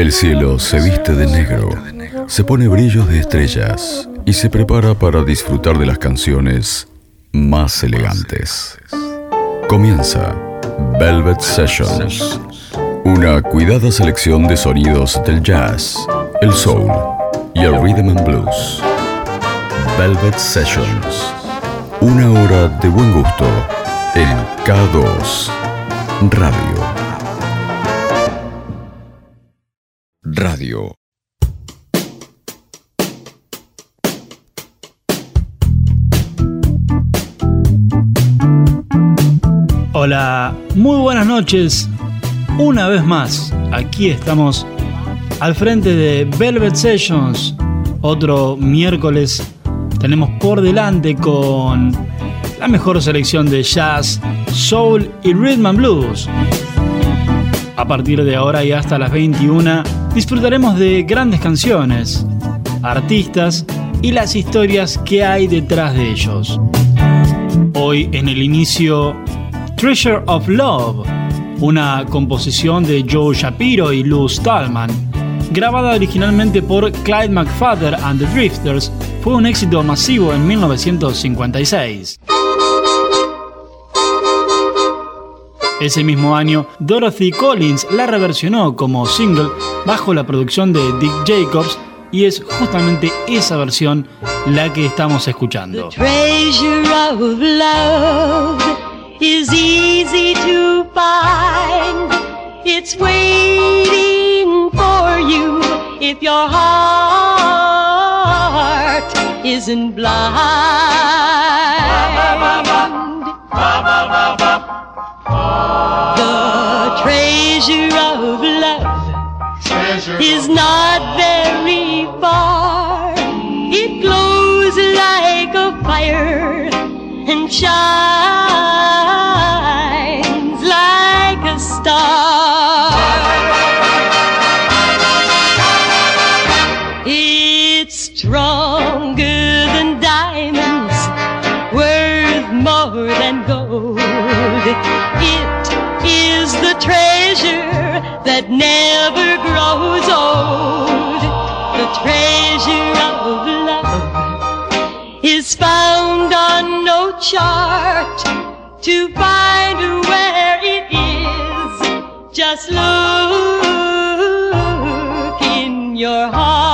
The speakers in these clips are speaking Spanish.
El cielo se viste de negro, se pone brillos de estrellas y se prepara para disfrutar de las canciones más elegantes. Comienza Velvet Sessions, una cuidada selección de sonidos del jazz, el soul y el rhythm and blues. Velvet Sessions, una hora de buen gusto en K2 Radio. Radio. Hola, muy buenas noches. Una vez más, aquí estamos al frente de Velvet Sessions. Otro miércoles tenemos por delante con la mejor selección de jazz, soul y rhythm and blues. A partir de ahora y hasta las 21 disfrutaremos de grandes canciones, artistas y las historias que hay detrás de ellos. Hoy en el inicio, Treasure of Love, una composición de Joe Shapiro y Lou Stallman, grabada originalmente por Clyde McFadden and the Drifters, fue un éxito masivo en 1956. Ese mismo año, Dorothy Collins la reversionó como single bajo la producción de Dick Jacobs y es justamente esa versión la que estamos escuchando. The treasure of love treasure is of not love. very far. It glows like a fire and shines. Never grows old. The treasure of love is found on no chart to find where it is. Just look in your heart.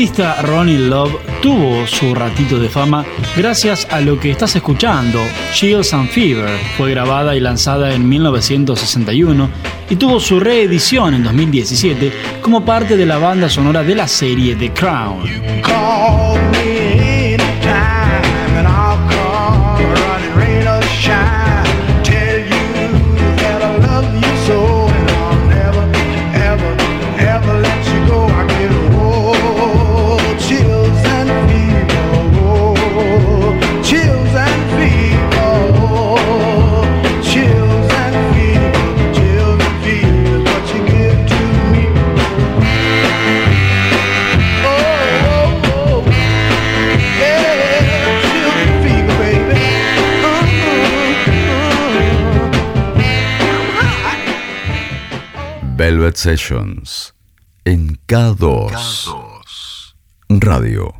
Artista Ronnie Love tuvo su ratito de fama gracias a lo que estás escuchando, Chills and Fever. Fue grabada y lanzada en 1961 y tuvo su reedición en 2017 como parte de la banda sonora de la serie The Crown. Sessions en K2, Radio.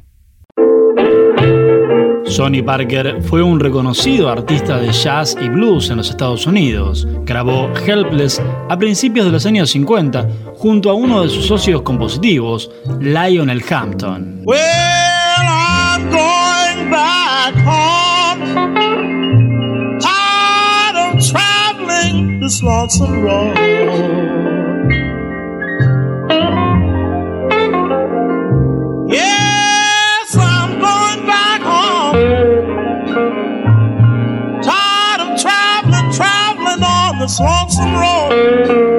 Sonny Parker fue un reconocido artista de jazz y blues en los Estados Unidos. Grabó Helpless a principios de los años 50 junto a uno de sus socios compositivos, Lionel Hampton. Well, I'm going back home. Tired of traveling this lonesome road. swamps and roads.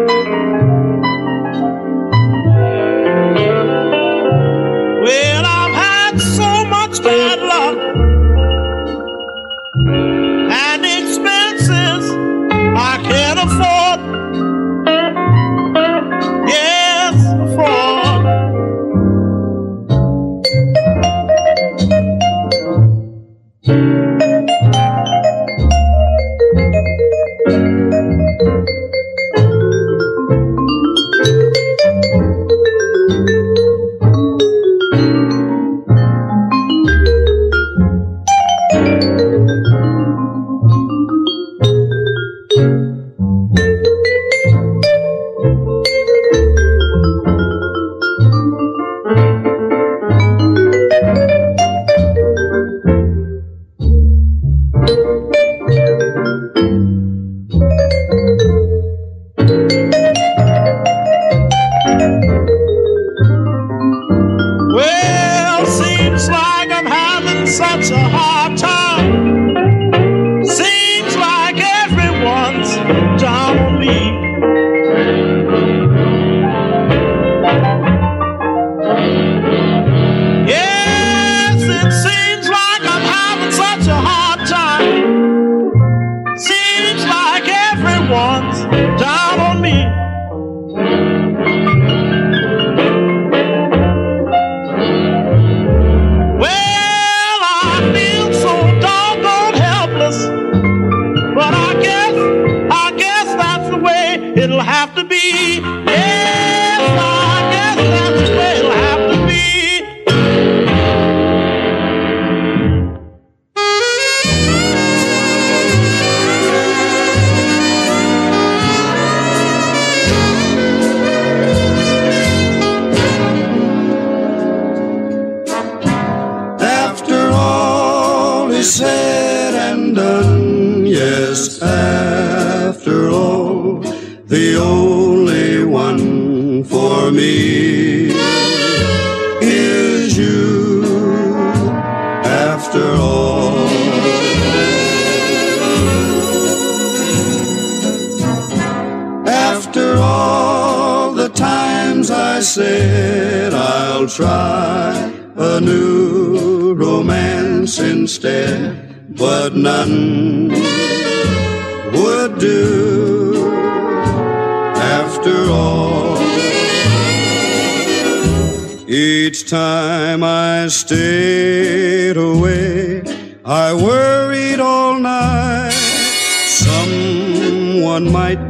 None would do after all. Each time I stayed away, I worried all night. Someone might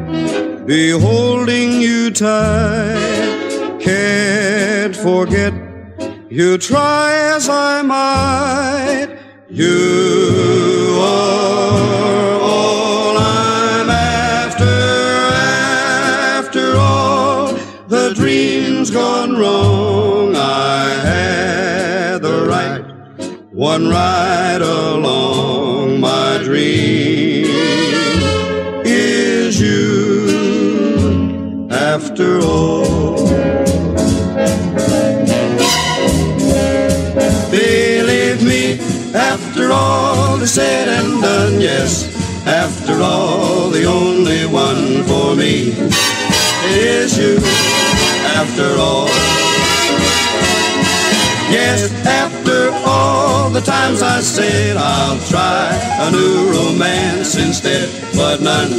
be holding you tight. Can't forget you try as I might. You all I'm after, after all the dreams gone wrong. I had the right one right along. My dream is you, after all. After all is said and done, yes, after all, the only one for me is you after all. Yes, after all the times I said I'll try a new romance instead, but none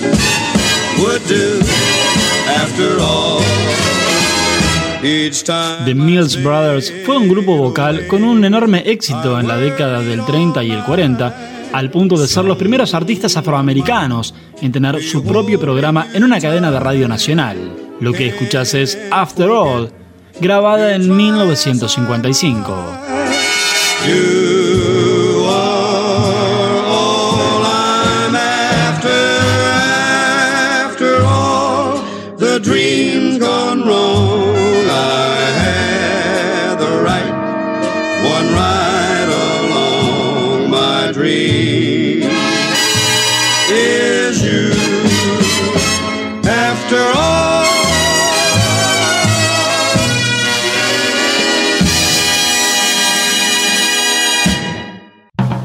would do after all. The Mills Brothers fue un grupo vocal con un enorme éxito en la década del 30 y el 40, al punto de ser los primeros artistas afroamericanos en tener su propio programa en una cadena de radio nacional. Lo que escuchas es After All, grabada en 1955.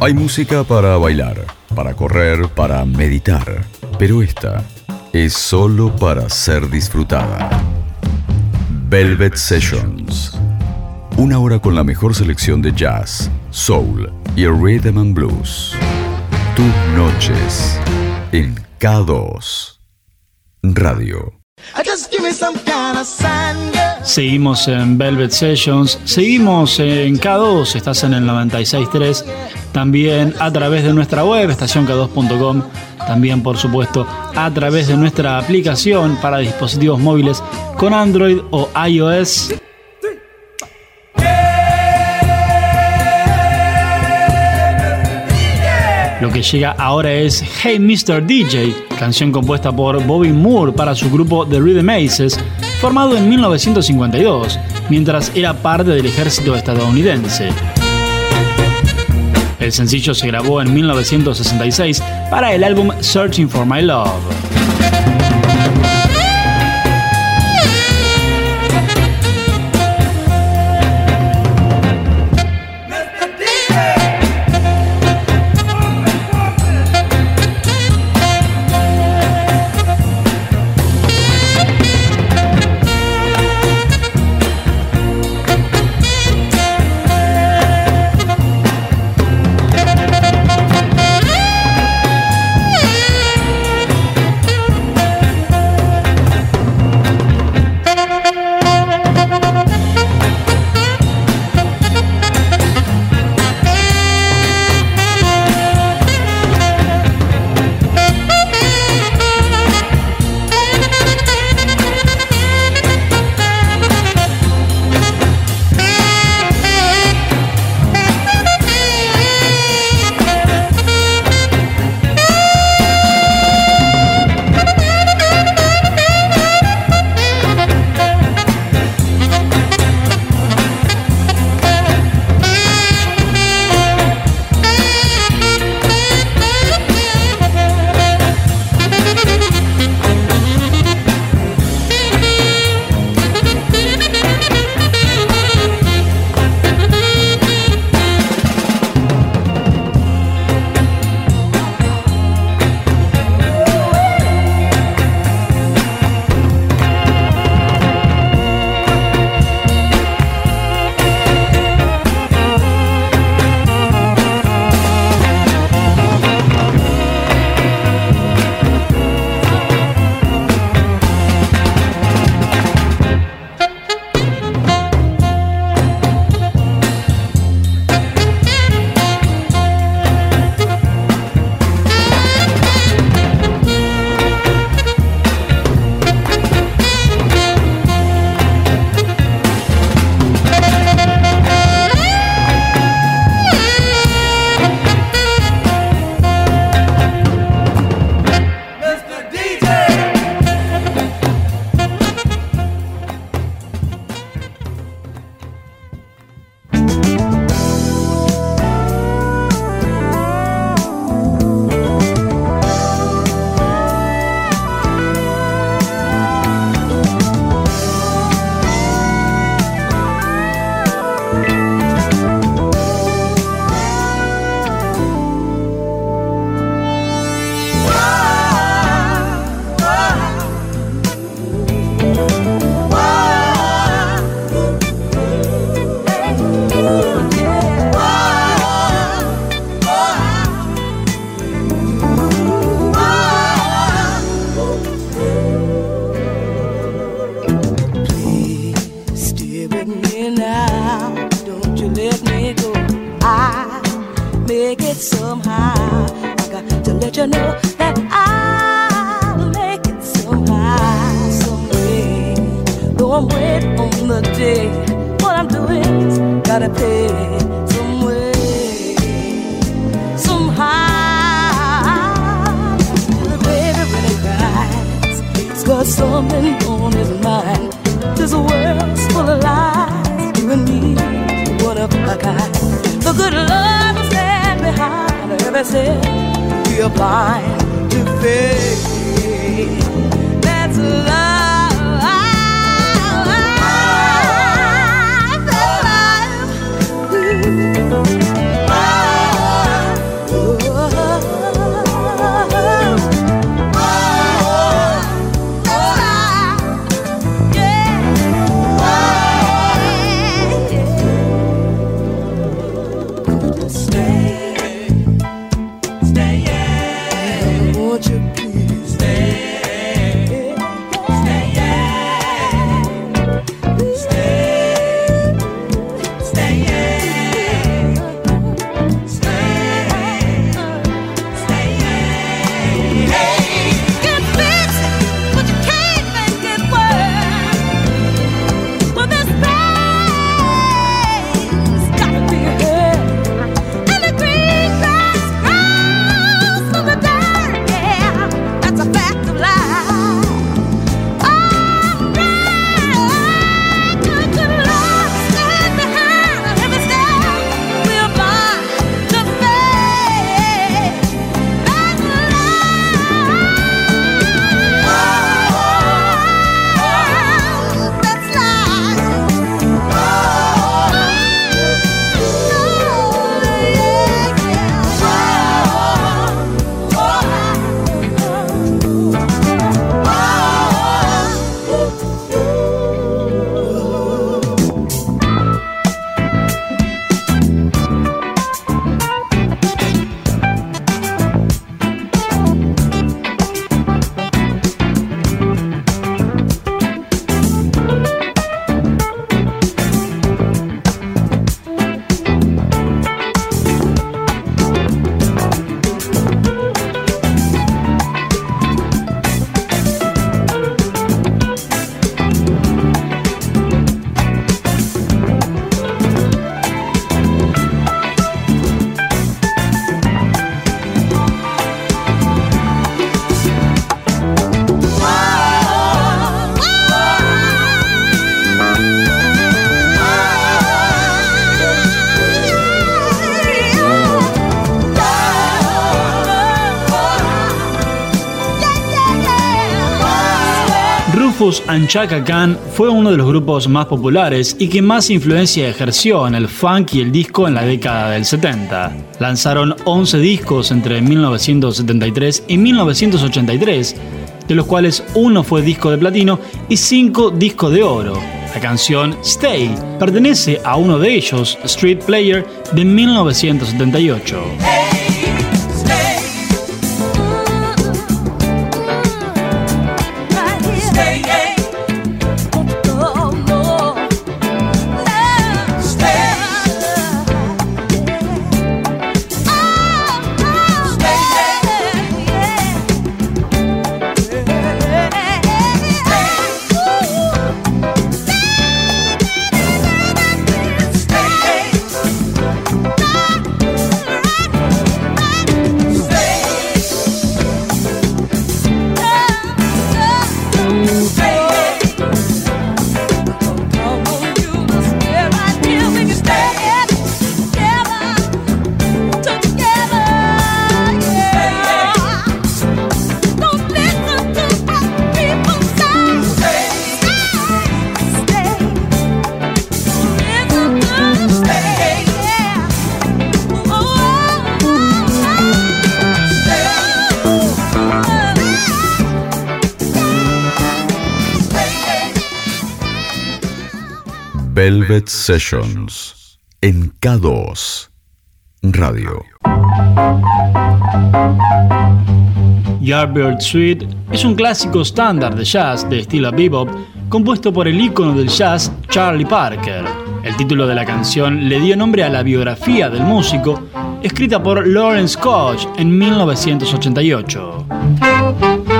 Hay música para bailar, para correr, para meditar, pero esta es solo para ser disfrutada. Velvet Sessions. Una hora con la mejor selección de jazz, soul y rhythm and blues. Tus noches en K2 Radio. Seguimos en Velvet Sessions, seguimos en K2, estás en el 96.3, también a través de nuestra web, estacionk2.com, también por supuesto a través de nuestra aplicación para dispositivos móviles con Android o iOS. Lo que llega ahora es Hey Mr. DJ, canción compuesta por Bobby Moore para su grupo The Rhythm Aces, formado en 1952, mientras era parte del ejército estadounidense. El sencillo se grabó en 1966 para el álbum Searching for My Love. Some way, somehow. Baby cries, he's got something on his mind. This world's full of lies, you and me, of a kind. The good love stand behind every step. We are blind to. Rufus Khan fue uno de los grupos más populares y que más influencia ejerció en el funk y el disco en la década del 70. Lanzaron 11 discos entre 1973 y 1983, de los cuales uno fue disco de platino y 5 discos de oro. La canción Stay pertenece a uno de ellos, Street Player, de 1978. Velvet Sessions en K2 Radio. Yardbird Suite es un clásico estándar de jazz de estilo bebop compuesto por el ícono del jazz Charlie Parker. El título de la canción le dio nombre a la biografía del músico, escrita por Lawrence Koch en 1988.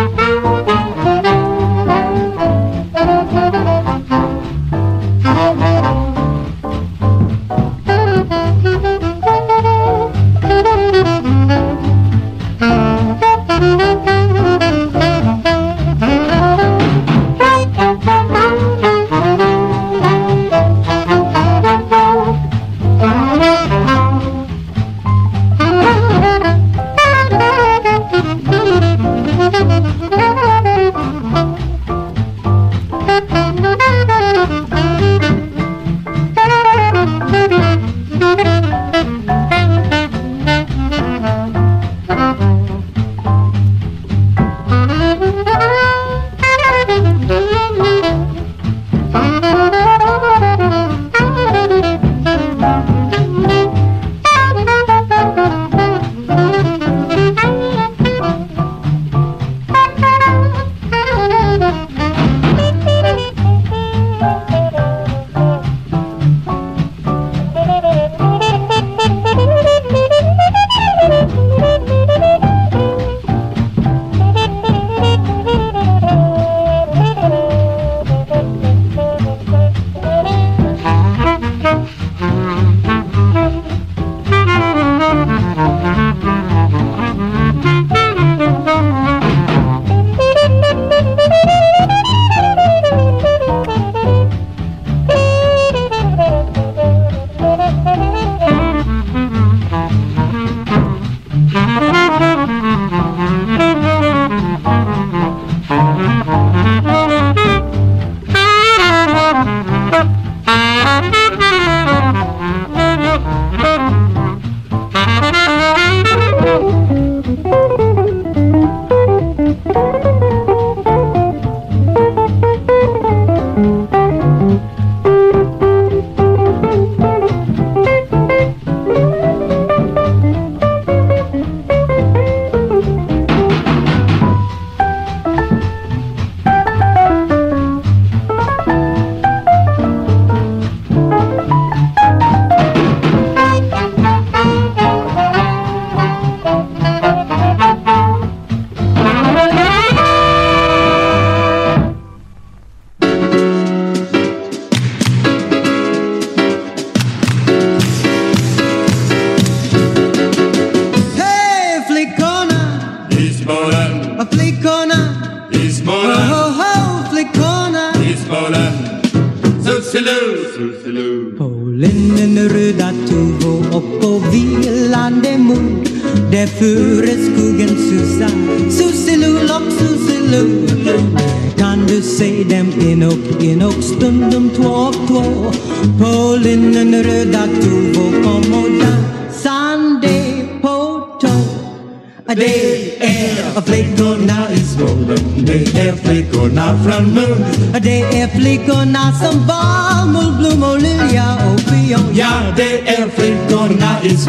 Blossombal, mol bloem, oh, lilia, o pion. Ja, de erfrint door na er is.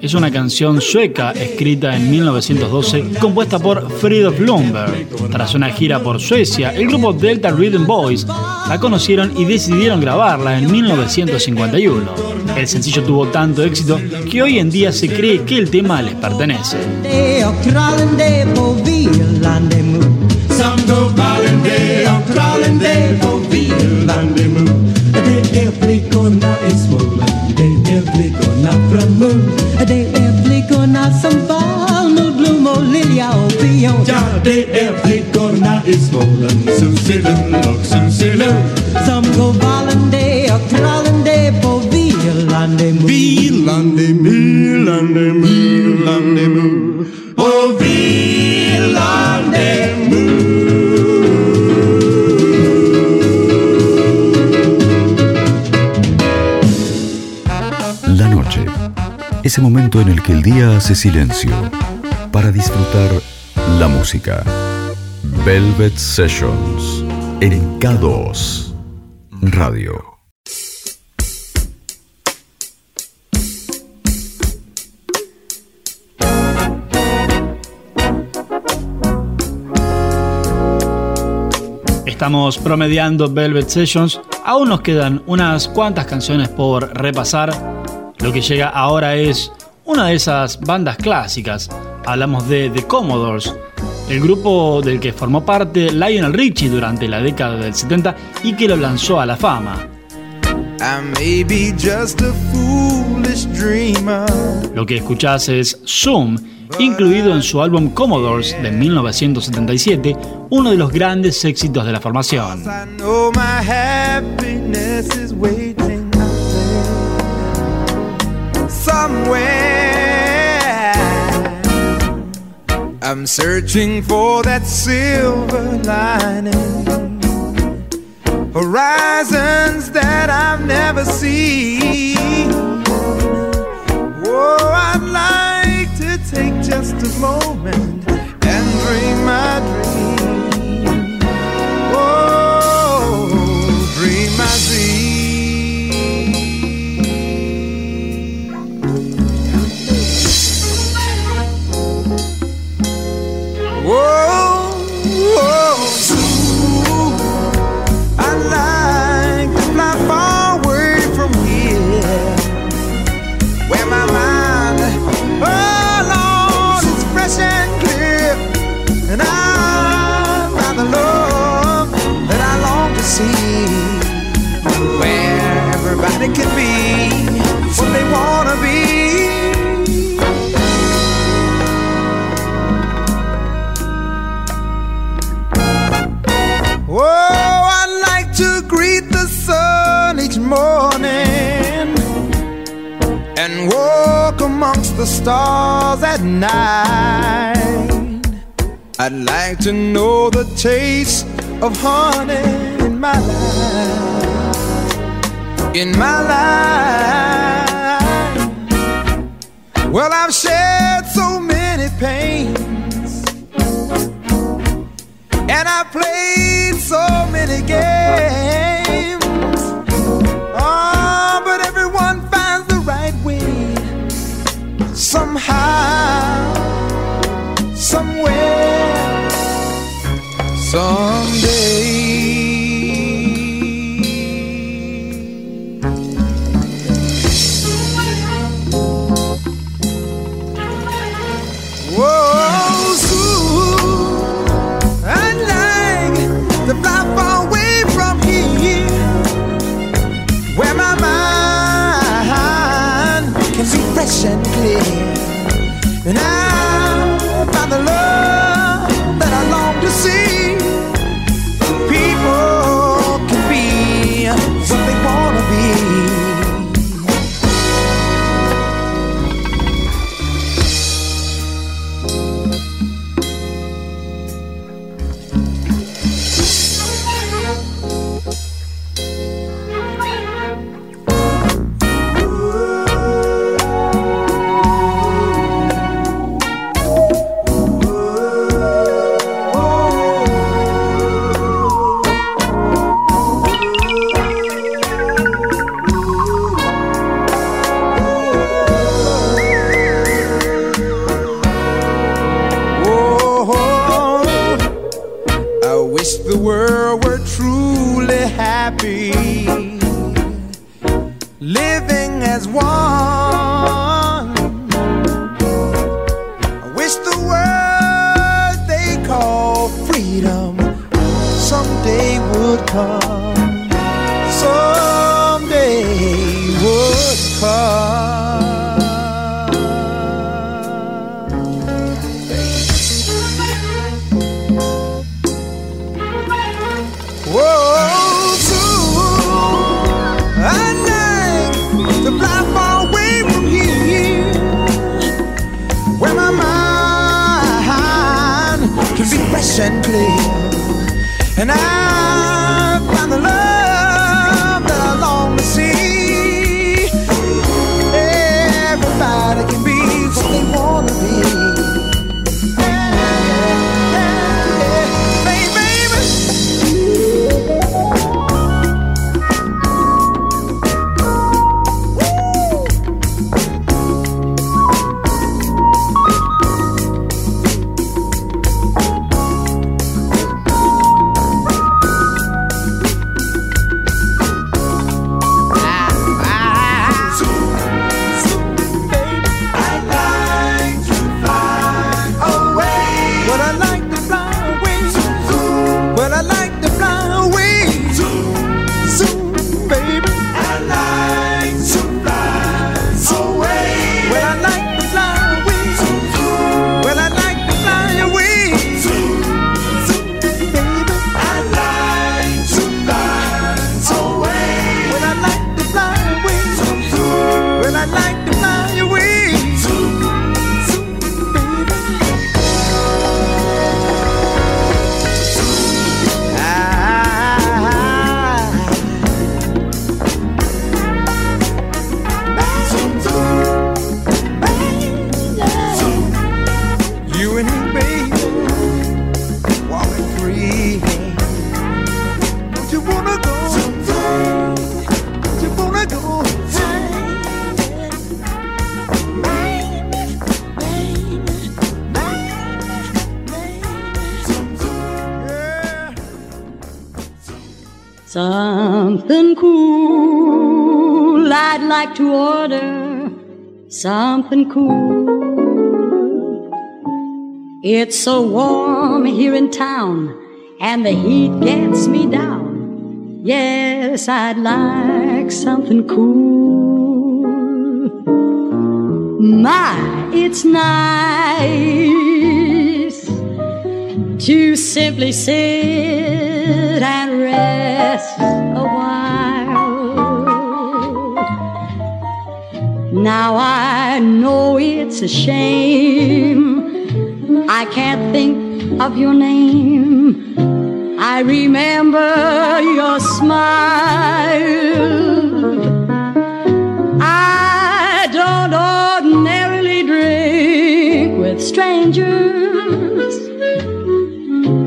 Es una canción sueca escrita en 1912 compuesta por Fridolf Lundberg. Tras una gira por Suecia, el grupo Delta Rhythm Boys la conocieron y decidieron grabarla en 1951. El sencillo tuvo tanto éxito que hoy en día se cree que el tema les pertenece. a La noche, ese momento en el que el día hace silencio para disfrutar la música. Velvet Sessions en K2 Radio. Estamos promediando Velvet Sessions. Aún nos quedan unas cuantas canciones por repasar. Lo que llega ahora es una de esas bandas clásicas. Hablamos de The Commodores, el grupo del que formó parte Lionel Richie durante la década del 70 y que lo lanzó a la fama. Lo que escuchás es Zoom incluido en su álbum Commodores de 1977, uno de los grandes éxitos de la formación. I'm searching for that silver lining. Horizons that I've never seen. Oh, I'd like to take just a moment and dream my dream. Amongst the stars at night. I'd like to know the taste of honey in my life. In my life. Well, I've shared so many pains. And I played so many games. Somehow, somewhere, someday. Cool. It's so warm here in town, and the heat gets me down. Yes, I'd like something cool. My, it's nice to simply sit and rest Now I know it's a shame I can't think of your name. I remember your smile. I don't ordinarily drink with strangers.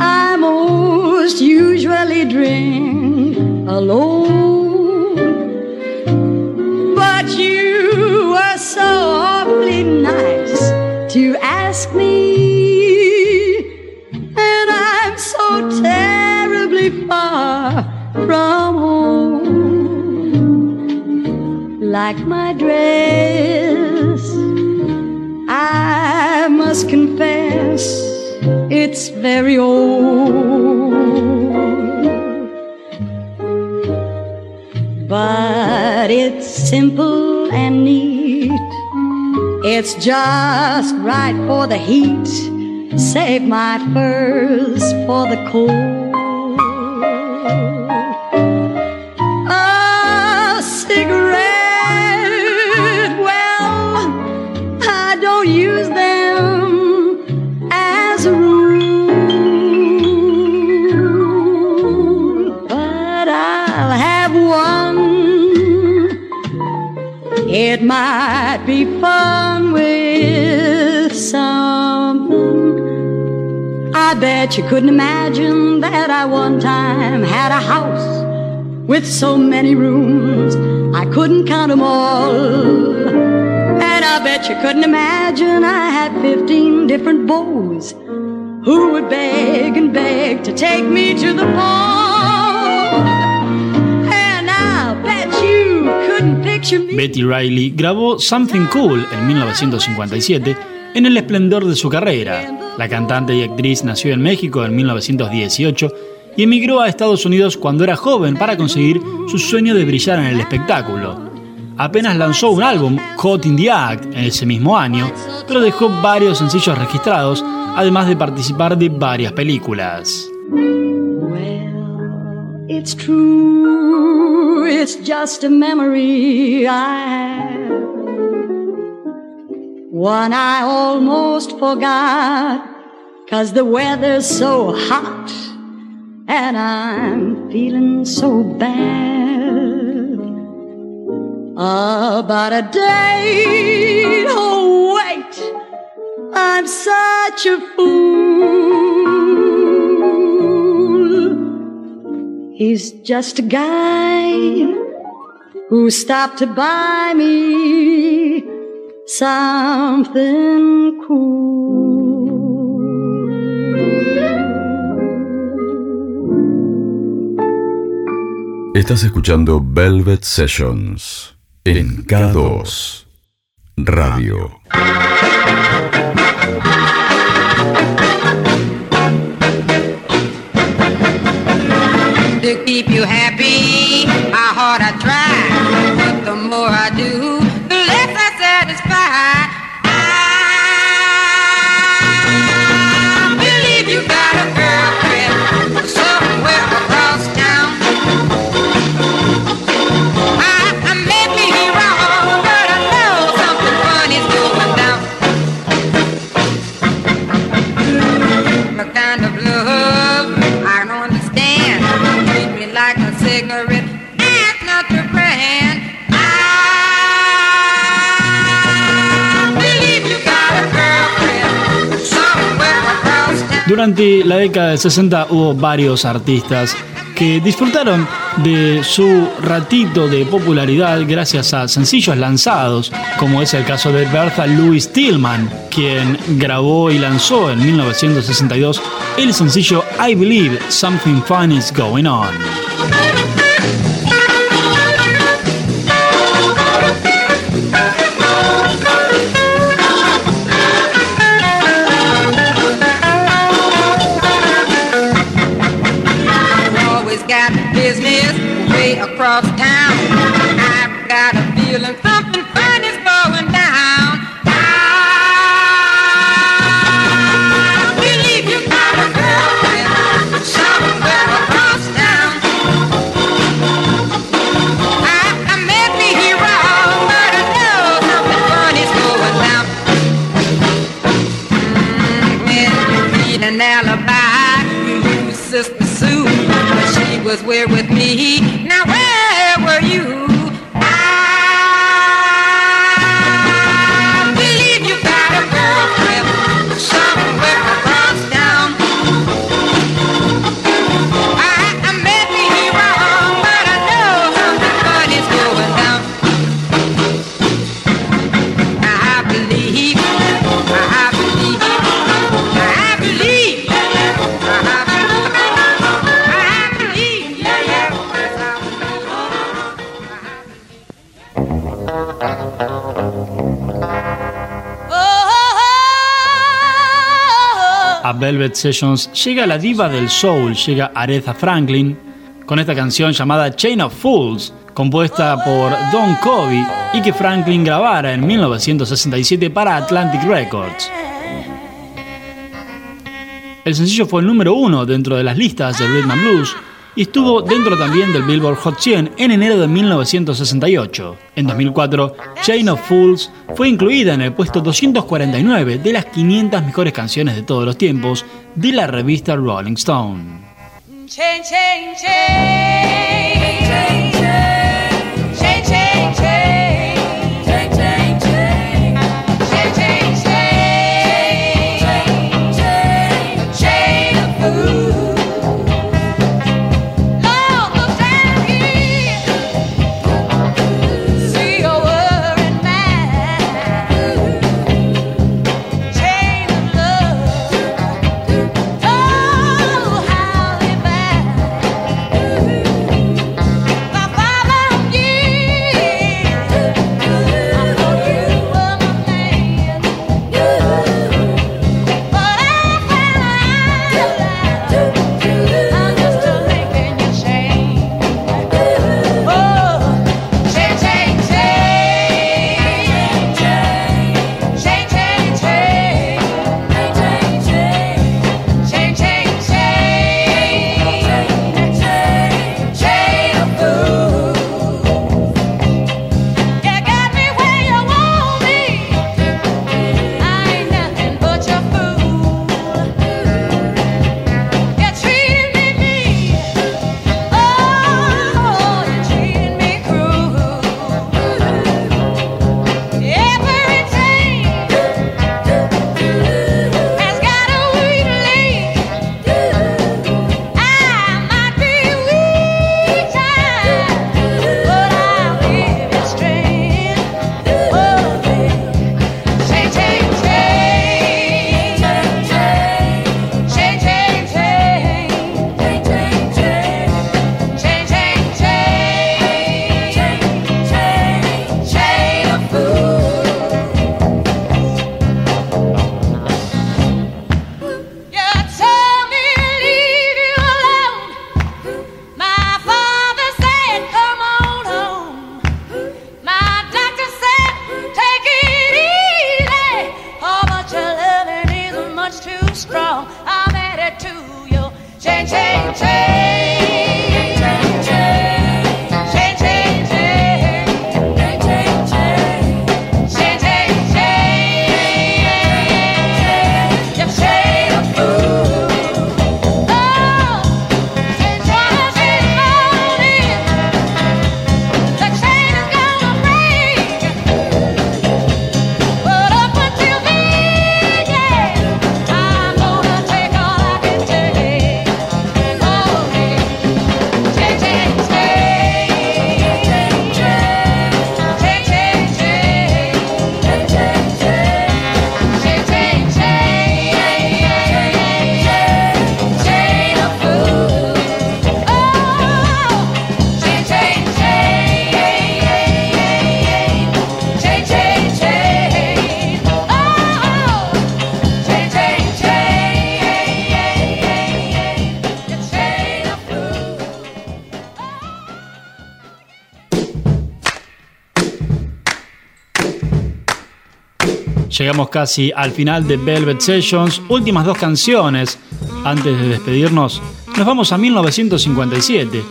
I most usually drink alone. To ask me. And I'm so terribly far from home. Like my dress, I must confess it's very old. But it's simple and neat. It's just right for the heat. Save my furs for the cold. A cigarette, well, I don't use them as a rule, but I'll have one. It might be fun something. I bet you couldn't imagine that I one time had a house with so many rooms. I couldn't count them all. And I bet you couldn't imagine I had 15 different beaux who would beg and beg to take me to the ball. Betty Riley grabó Something Cool en 1957 en el esplendor de su carrera. La cantante y actriz nació en México en 1918 y emigró a Estados Unidos cuando era joven para conseguir su sueño de brillar en el espectáculo. Apenas lanzó un álbum, Caught in the Act, en ese mismo año, pero dejó varios sencillos registrados, además de participar de varias películas. One I almost forgot, cause the weather's so hot and I'm feeling so bad. About a date, oh wait, I'm such a fool. He's just a guy who stopped to buy me something Estás escuchando Velvet Sessions en K2 Radio. to keep you happy. Durante la década de 60 hubo varios artistas que disfrutaron de su ratito de popularidad gracias a sencillos lanzados, como es el caso de Bertha Louise Tillman, quien grabó y lanzó en 1962 el sencillo I Believe Something Fun Is Going On. across town. Velvet Sessions llega la diva del soul, llega Aretha Franklin, con esta canción llamada Chain of Fools, compuesta por Don Covey y que Franklin grabara en 1967 para Atlantic Records. El sencillo fue el número uno dentro de las listas de Rhythm Blues y estuvo dentro también del Billboard Hot 100 en enero de 1968. En 2004, Chain of Fools fue incluida en el puesto 249 de las 500 mejores canciones de todos los tiempos de la revista Rolling Stone. Llegamos casi al final de Velvet Sessions. Últimas dos canciones. Antes de despedirnos, nos vamos a 1957,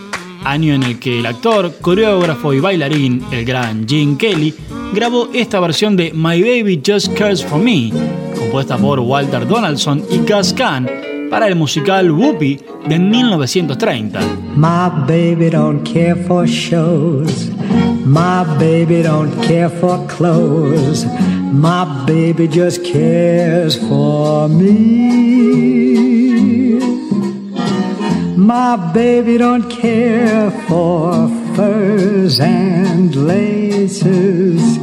año en el que el actor, coreógrafo y bailarín, el gran Gene Kelly, grabó esta versión de My Baby Just Cares for Me, compuesta por Walter Donaldson y Gus Kahn para el musical Whoopi de 1930. My baby don't care for shows. My baby don't care for clothes. My baby just cares for me. My baby don't care for furs and laces.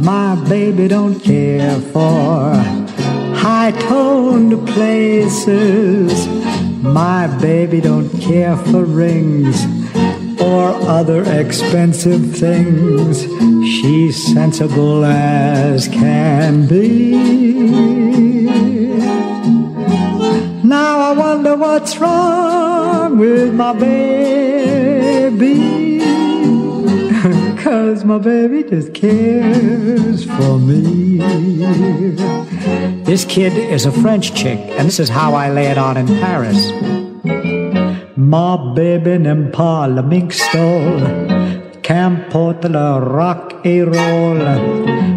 My baby don't care for high-toned places. My baby don't care for rings or other expensive things. She's sensible as can be. Now I wonder what's wrong with my baby. Cause my baby just cares for me. This kid is a French chick, and this is how I lay it on in Paris. Ma pas le mixtol, qu'importe le rock et roll.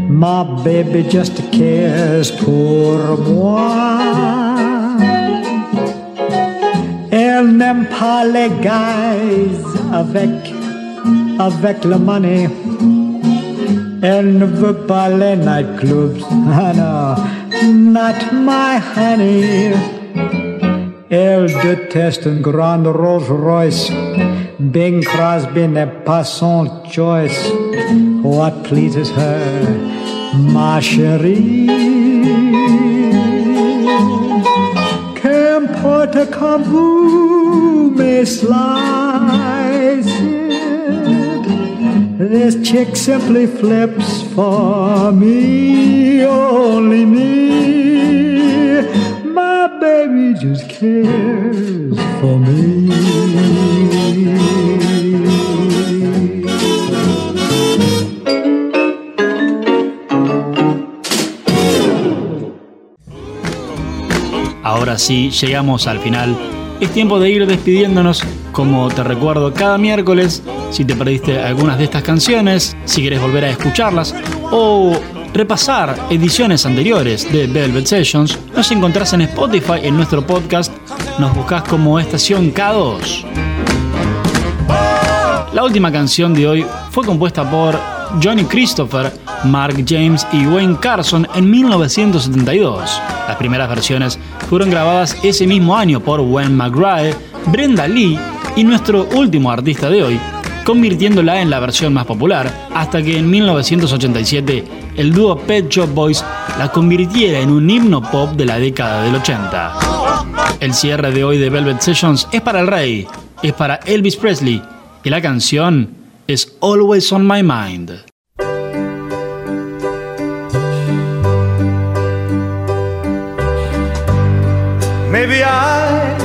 My baby just cares pour moi. Elle n'aime pas guys avec, avec le money. Elle ne veut pas les nightclubs. Ah non, not my honey. Elle déteste une grande Rolls Royce. Bing Crosby n'est pas son choice. What pleases her, ma chérie? Qu'importe comme vous me slice. This chick simply flips for me, only me. Ahora sí, llegamos al final. Es tiempo de ir despidiéndonos. Como te recuerdo cada miércoles, si te perdiste algunas de estas canciones, si querés volver a escucharlas o repasar ediciones anteriores de Velvet Sessions, nos encontrás en Spotify en nuestro podcast. Nos buscas como Estación K2. La última canción de hoy fue compuesta por Johnny Christopher, Mark James y Wayne Carson en 1972. Las primeras versiones fueron grabadas ese mismo año por Wayne McGrath, Brenda Lee y nuestro último artista de hoy, convirtiéndola en la versión más popular, hasta que en 1987 el dúo Pet Shop Boys la convirtiera en un himno pop de la década del 80. El cierre de hoy de Velvet Sessions es para el rey, es para Elvis Presley, y la canción es Always on My Mind. Maybe I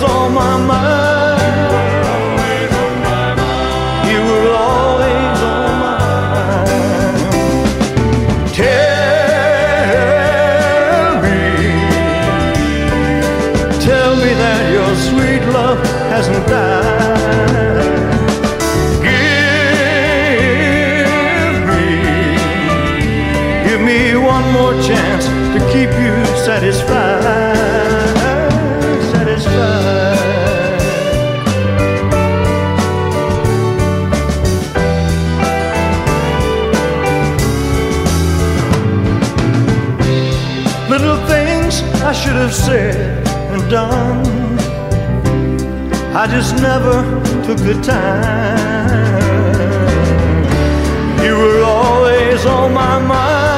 On my mind. I should have said and done. I just never took the time. You were always on my mind.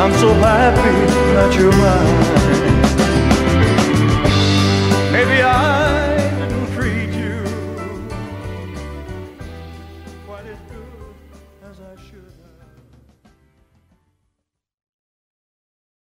I'm so happy that you're mine.